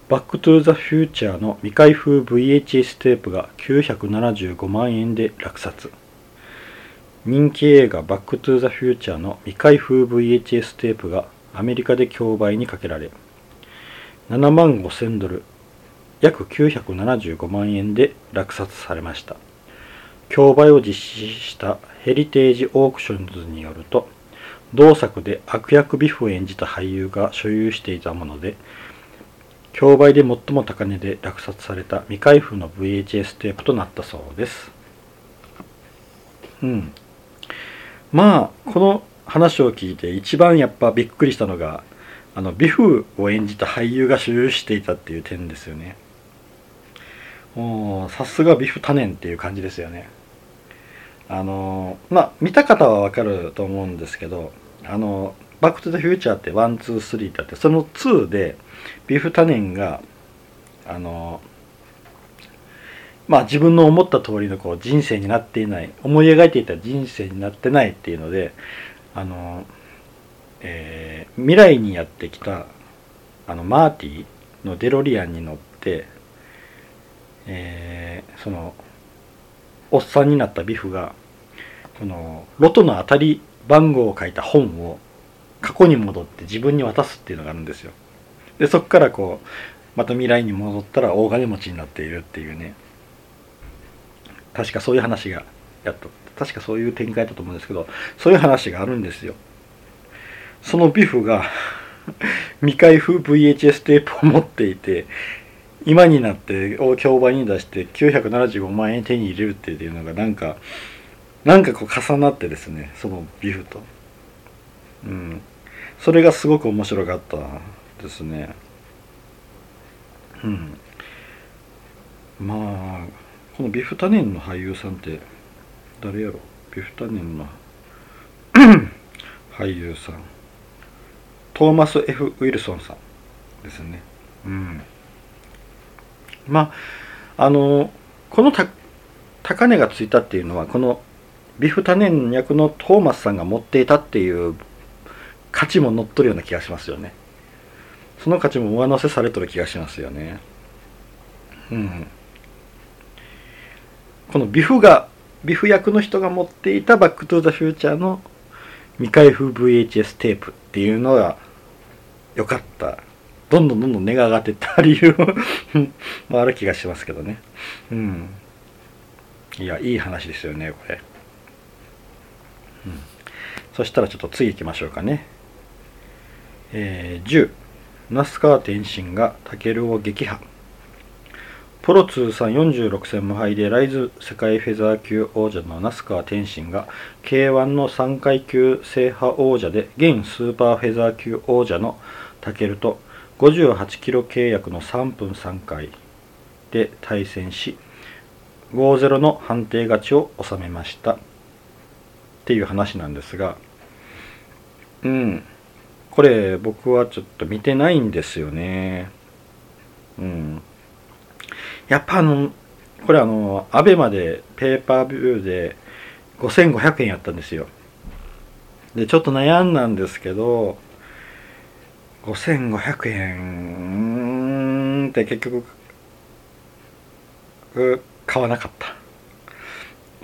バックトゥーザフューチャーの未開封 VHS テープが975万円で落札。人気映画バックトゥーザフューチャーの未開封 VHS テープがアメリカで競売にかけられ7万5000ドル約975万円で落札されました。競売を実施したヘリテージオークションズによると同作で悪役ビフを演じた俳優が所有していたもので競売で最も高値で落札された未開封の VHS テープとなったそうです。うん。まあこの話を聞いて一番やっぱびっくりしたのがあのビフを演じた俳優が所有していたっていう点ですよね。もうさすがビフ・タネンっていう感じですよね。あのまあ見た方はわかると思うんですけどあのバック・トゥ・ザ・フューチャーってワンツースリーってあってその2でビフ・タネンがあのまあ自分の思った通りのこう人生になっていない思い描いていた人生になってないっていうのであの、えー、未来にやってきたあのマーティのデロリアンに乗って、えー、そのおっさんになったビフがこのロトの当たり番号を書いた本を過去に戻って自分に渡すっていうのがあるんですよ。でそこからこうまた未来に戻ったら大金持ちになっているっていうね確かそういう話がやっと確かそういう展開だと思うんですけどそういう話があるんですよ。そのビフが [LAUGHS] 未開封 VHS テープを持っていて今になって競売に出して975万円手に入れるっていうのがなんかなんかこう重なってですねそのビフと。うん。それがすごく面白かったですね。うん。まあこのビフタネンの俳優さんって誰やろ？ビフタネンの [CLEARS THROAT] 俳優さん。トーマス・ F・ ウィルソンさんですね。うん。まああのこの高値がついたっていうのはこのビフタネン役のトーマスさんが持っていたっていう価値も乗っ取るような気がしますよね。その価値も上乗せされとる気がしますよね。うん。このビフがビフ役の人が持っていたバックトゥザフューチャーの未開封 VHS テープっていうのが良かった。どんどんどんどん値が上がってった理由。[LAUGHS] もある気がしますけどね。うん。いやいい話ですよねこれ、うん、そしたらちょっと次行きましょうかね。えー、10那須川天心がタケルを撃破。プロ通算46戦無敗でライズ世界フェザー級王者の那須川天心が K1 の3階級制覇王者で現スーパーフェザー級王者のタケルと58キロ契約の3分3回で対戦し5-0の判定勝ちを収めました。っていう話なんですがうん。これ僕はちょっと見てないんですよね。うん。やっぱあのこれあのアベマでペーパービューで5500円やったんですよ。でちょっと悩んだんですけど5500円って結局買わなかった。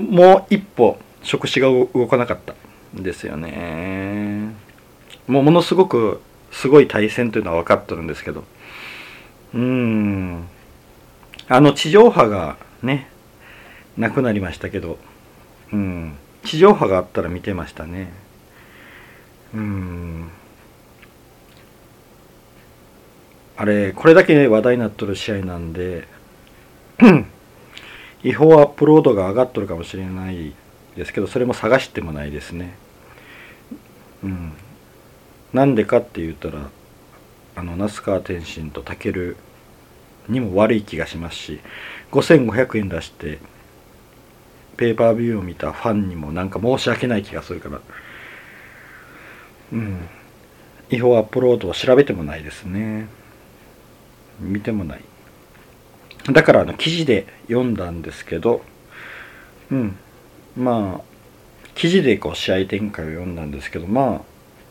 もう一歩触手が動かなかったんですよね。もうものすごくすごい対戦というのは分かってるんですけどうんあの地上波がねなくなりましたけど。うん。地上波があったら見てましたね。うん。あれこれだけ話題になっとる試合なんで違法アップロードが上がっとるかもしれないですけどそれも探してもないですね。うん。なんでかって言ったらあの那須川天心と健にも悪い気がしますし5500円出してペーパービューを見たファンにもなんか申し訳ない気がするから。うん。違法アップロードを調べてもないですね。見てもない。だからあの記事で読んだんですけどうん。まあ記事でこう試合展開を読んだんですけどまあ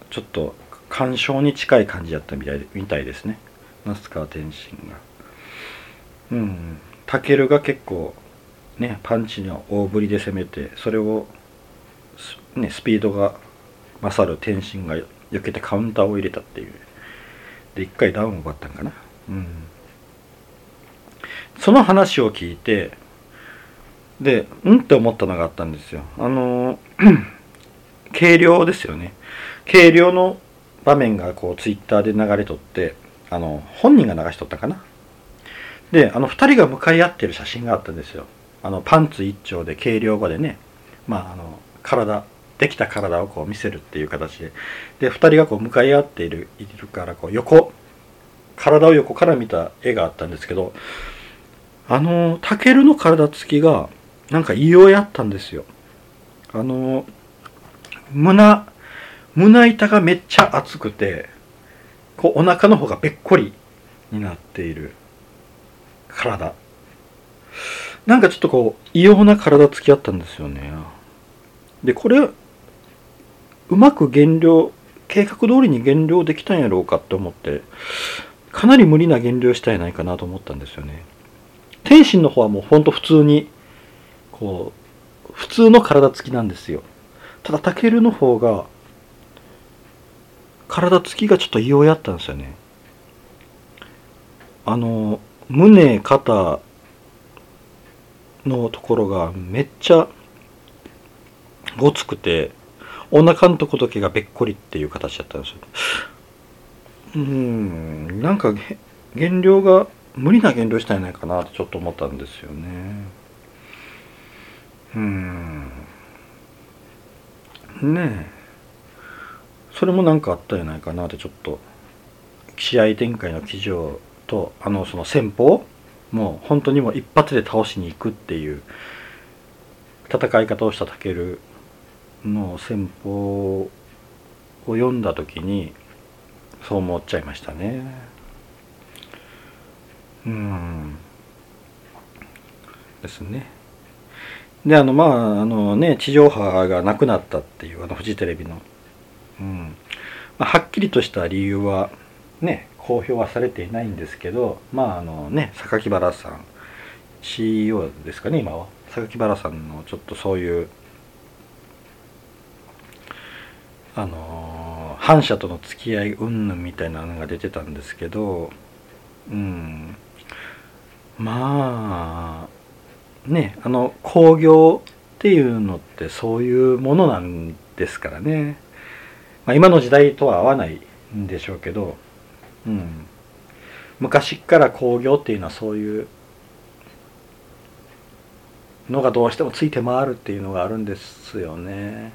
ちょっと干渉に近い感じだったみたいみたいですね。那須川天心が。うんタケルが結構ねパンチの大振りで攻めてそれをねスピードが勝る天心が避けてカウンターを入れたっていう。で一回ダウンを奪ったんかな。うん。その話を聞いてでうんって思ったのがあったんですよ。あの [CLEARS THROAT] 軽量ですよね。軽量の場面がこうツイッターで流れとってあの本人が流しとったかな。であの2人が向かい合ってる写真があったんですよ。あのパンツ一丁で軽量語でね。まああの体できた体をこう見せるっていう形で。で2人がこう向かい合っているいるからこう横体を横から見た絵があったんですけどあのタケルの体つきがなんか異様やったんですよ。あの胸胸板がめっちゃ厚くてこうお腹の方がべっこりになっている。体。なんかちょっとこう異様な体つきあったんですよね。でこれうまく減量計画通りに減量できたんやろうかって思ってかなり無理な減量したいないかなと思ったんですよね。天心の方はもうほんと普通にこう普通の体つきなんですよ。ただタケルの方が体つきがちょっと異様やったんですよね。あの胸肩のところがめっちゃごつくてお腹のとこだけがべっこりっていう形だったんですよ。うんなんか減量が無理な減量したんやないかなとちょっと思ったんですよね。うん。ねえ。それも何かあったんやないかなってちょっと試合展開の記事をとあのその戦法もう本当にもう一発で倒しに行くっていう戦い方をしたタケルの戦法を読んだ時にそう思っちゃいましたね。うん。ですね。であのまああのね地上波がなくなったっていうあのフジテレビの、うん。まあ、はっきりとした理由はね公表はされていないんですけどまああのね榊原さん CEO ですかね今は。榊原さんのちょっとそういうあの反社との付き合い云々みたいなのが出てたんですけどうん。まあねあの興行っていうのってそういうものなんですからね、まあ、今の時代とは合わないんでしょうけど、うん、昔から興行っていうのはそういうのがどうしてもついて回るっていうのがあるんですよね。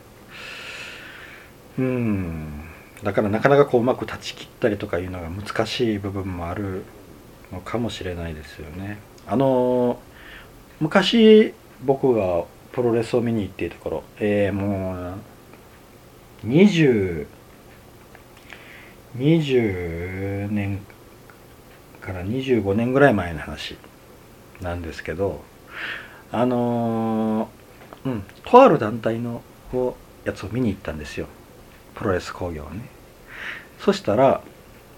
うんだからなかなかこううまく断ち切ったりとかいうのが難しい部分もあるのかもしれないですよね。あの昔僕がプロレスを見に行っていた頃、えー、もう20 20年から25年ぐらい前の話なんですけどあのうんとある団体のやつを見に行ったんですよ。プロレス工業ね。そしたら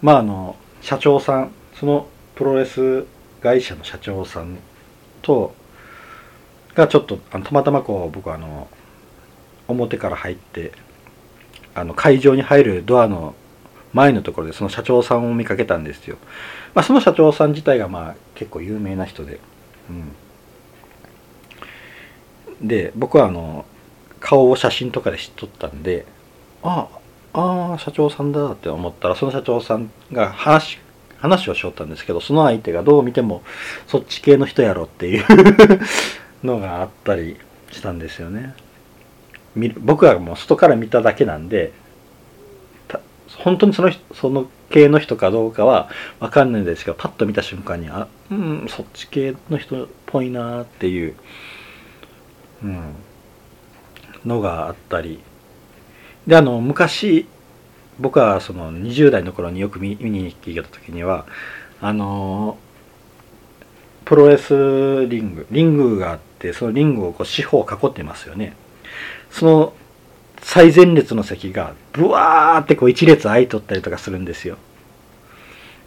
まああの社長さんそのプロレス会社の社長さんとがちょっとあのたまたまこう僕あの表から入ってあの会場に入るドアの前のところでその社長さんを見かけたんですよ。まあ、その社長さん自体がまあ結構有名な人で。うん、で僕はあの顔を写真とかで知っとったんであああ社長さんだって思ったらその社長さんが話話をしよったんですけどその相手がどう見てもそっち系の人やろっていう [LAUGHS] のがあったりしたんですよね僕はもう外から見ただけなんで本当にそのその系の人かどうかは分かんないですけどパッと見た瞬間にあうんそっち系の人っぽいなっていう、うん、のがあったり。であの昔僕はその20代の頃によく見に行きた時にはあのプロレスリングリングがあってそのリングをこう四方囲ってますよね。その最前列の席がブワーってこう一列空いとったりとかするんですよ。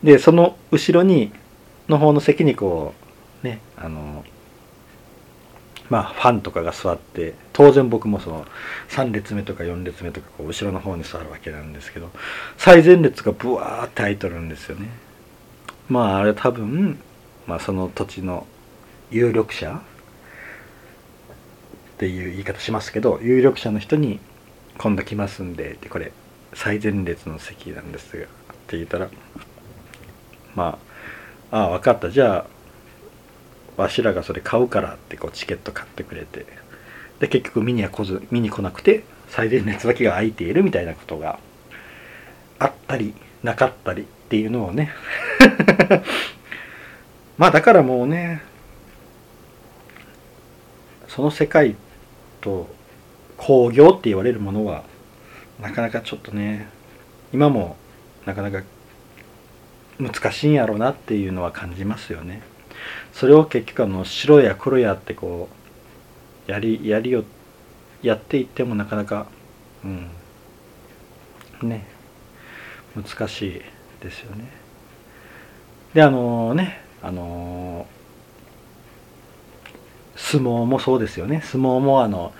でその後ろにの方の席にこうねあのまあファンとかが座って当然僕もその3列目とか4列目とかこう後ろの方に座るわけなんですけど最前列がブワーって空いとるんですよね。まああれ多分、まあ、その土地の有力者っていう言い方しますけど有力者の人に今度来ますんでってこれ最前列の席なんですがって言ったらまあああ分かった。じゃあわしらがそれ買うからってこうチケット買ってくれて。で結局見には来ず見に来なくて最前列だけが空いているみたいなことがあったりなかったりっていうのをね。[LAUGHS] まあだからもうねその世界と工業って言われるものはなかなかちょっとね今もなかなか難しいんやろうなっていうのは感じますよね。それを結局あの白や黒やってこうやりやりをやっていってもなかなかうんね難しいですよね。であのねあの相撲もそうですよね相撲もあの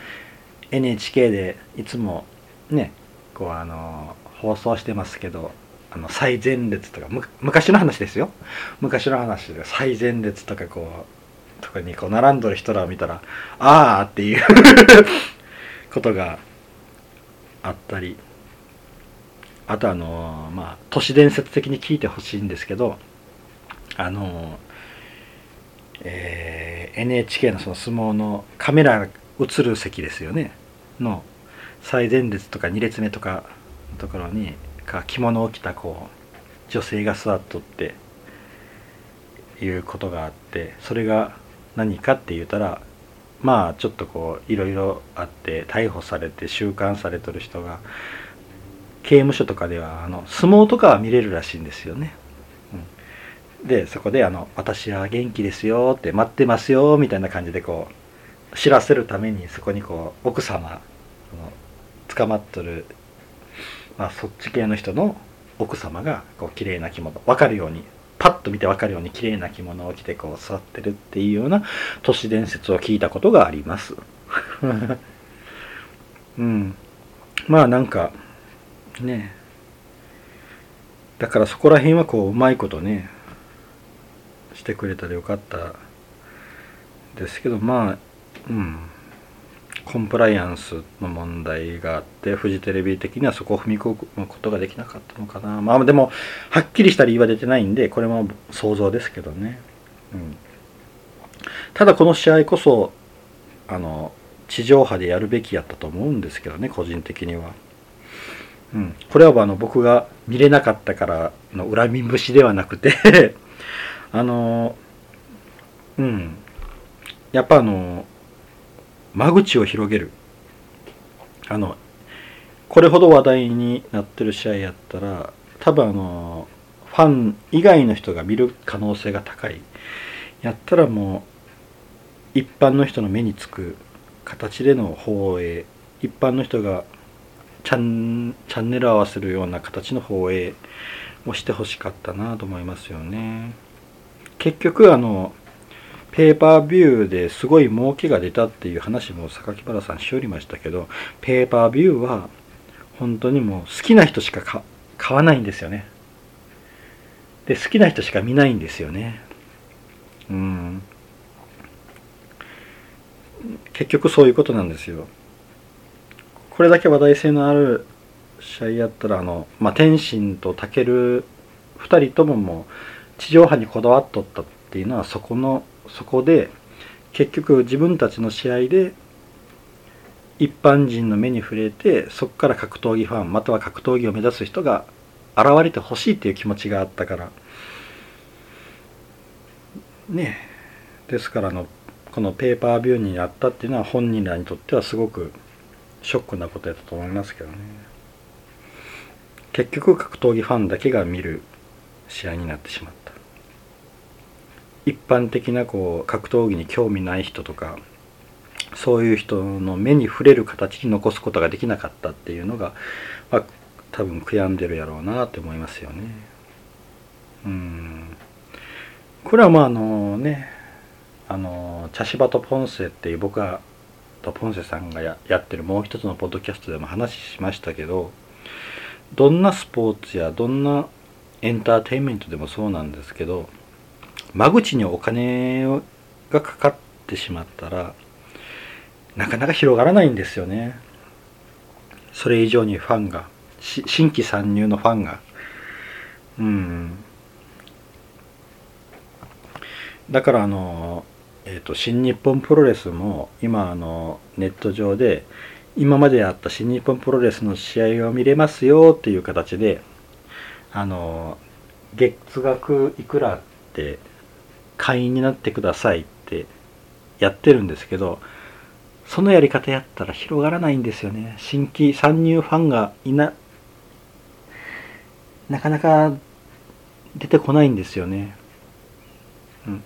NHK でいつもねこうあの放送してますけどあの最前列とか昔の話ですよ。昔の話で最前列とかこうとかにこう並んどる人らを見たらああっていう [LAUGHS] ことがあったり。あとあのまあ都市伝説的に聞いてほしいんですけどあのえー、NHK のその相撲のカメラ映る席ですよねの最前列とか2列目とかのところにか着物を着たこう女性が座っとっていうことがあってそれが何かって言ったらまあちょっとこういろいろあって逮捕されて収監されとる人が刑務所とかではあの相撲とかは見れるらしいんですよね。うん、でそこであの「私は元気ですよ」って「待ってますよ」みたいな感じでこう知らせるためにそこにこう奥様捕まっとる、まあ、そっち系の人の奥様がこう綺麗な着物分かるようにパッと見て分かるように綺麗な着物を着てこう座ってるっていうような都市伝説を聞いたことがあります。[LAUGHS] うん。まあなんかねだからそこら辺はこううまいことねしてくれたらよかったですけどまあうん。コンプライアンスの問題があってフジテレビ的にはそこを踏み込むことができなかったのかな。まあでもはっきりした理由は出てないんでこれも想像ですけどね、うん、ただこの試合こそあの地上波でやるべきやったと思うんですけどね個人的には、うん、これはあの僕が見れなかったからの恨み節ではなくて [LAUGHS] あのうん。やっぱあの間口を広げる。あのこれほど話題になってる試合やったら多分あのファン以外の人が見る可能性が高い。やったらもう一般の人の目につく形での放映一般の人がチャンチャンネル合わせるような形の放映をしてほしかったなと思いますよね。結局あのペーパービューですごい儲けが出たっていう話も榊原さんしおりましたけどペーパービューは本当にもう好きな人しか買わないんですよね。で好きな人しか見ないんですよね。うん。結局そういうことなんですよ。これだけ話題性のある試合やったらあの、まあ、天心と武2人とももう地上波にこだわっとったっていうのはそこのそこで結局自分たちの試合で一般人の目に触れてそこから格闘技ファンまたは格闘技を目指す人が現れてほしいっていう気持ちがあったから。ねですからのこのペーパービューになったっていうのは本人らにとってはすごくショックなことやったと思いますけどね。結局格闘技ファンだけが見る試合になってしまった。一般的なこう格闘技に興味ない人とかそういう人の目に触れる形に残すことができなかったっていうのが、まあ、多分悔やんでるやろうなって思いますよね。うんこれはまああのねあの茶芝とポンセっていう僕がとポンセさんがやってるもう一つのポッドキャストでも話しましたけどどんなスポーツやどんなエンターテインメントでもそうなんですけど間口にお金がかかってしまったらなかなか広がらないんですよね。それ以上にファンが新規参入のファンが。うん。だからあのえーと、新日本プロレスも今あのネット上で今まであった新日本プロレスの試合を見れますよっていう形であの月額いくらって会員になってくださいってやってるんですけどそのやり方やったら広がらないんですよね。新規参入ファンがいななかなか出てこないんですよね、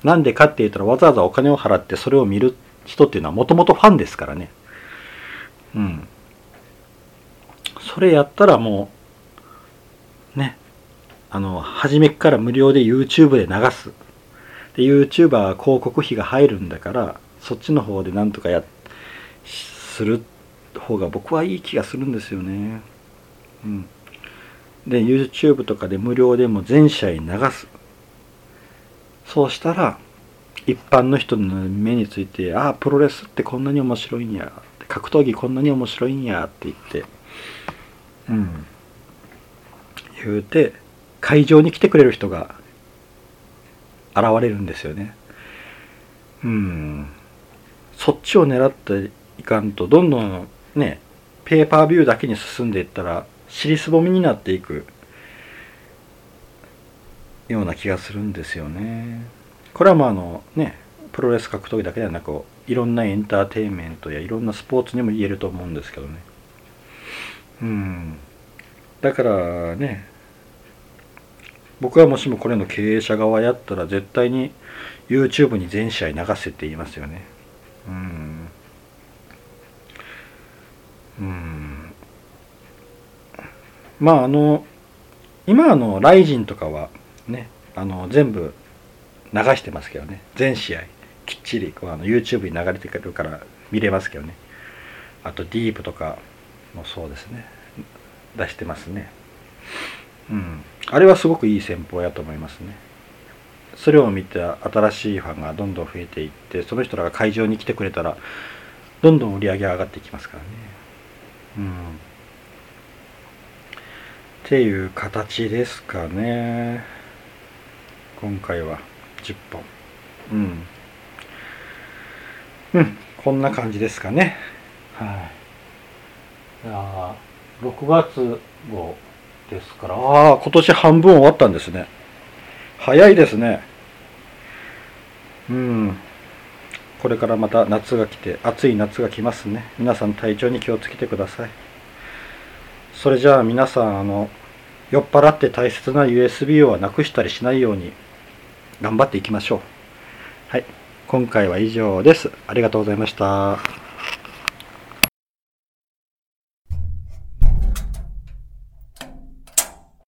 なんでかって言ったらわざわざお金を払ってそれを見る人っていうのはもともとファンですからね。うん。それやったらもうねあの初めから無料で YouTube で流す。で YouTuber は広告費が入るんだからそっちの方でなんとかやする方が僕はいい気がするんですよね。うん、で YouTube とかで無料でも全試合流す。そうしたら一般の人の目についてああプロレスってこんなに面白いんや。格闘技こんなに面白いんやって言って。うん。言うて会場に来てくれる人が現れるんですよね。うん。そっちを狙っていかんと、どんどんね、ペーパービューだけに進んでいったら、尻すぼみになっていくような気がするんですよね。これはまああのね、プロレス格闘技だけではなく、いろんなエンターテインメントやいろんなスポーツにも言えると思うんですけどね。うん。だからね僕はもしもこれの経営者側やったら絶対に YouTube に全試合流せって言いますよね。うん。うん。まああの今あのライジンとかはねあの全部流してますけどね。全試合きっちりこうあの YouTube に流れてくるから見れますけどね。あとディープとかもそうですね。出してますね。うん。あれはすごくいい戦法やと思いますね。それを見て新しいファンがどんどん増えていってその人らが会場に来てくれたらどんどん売り上げ上がっていきますからね。うん。っていう形ですかね。今回は10本。うん。うん。こんな感じですかね。はい。いや6月号。ですからああ今年半分終わったんですね。早いですね。うん。これからまた夏が来て暑い夏が来ますね。皆さん体調に気をつけてください。それじゃあ皆さんあの酔っ払って大切な USB をなくしたりしないように頑張っていきましょう。はい。今回は以上です。ありがとうございました。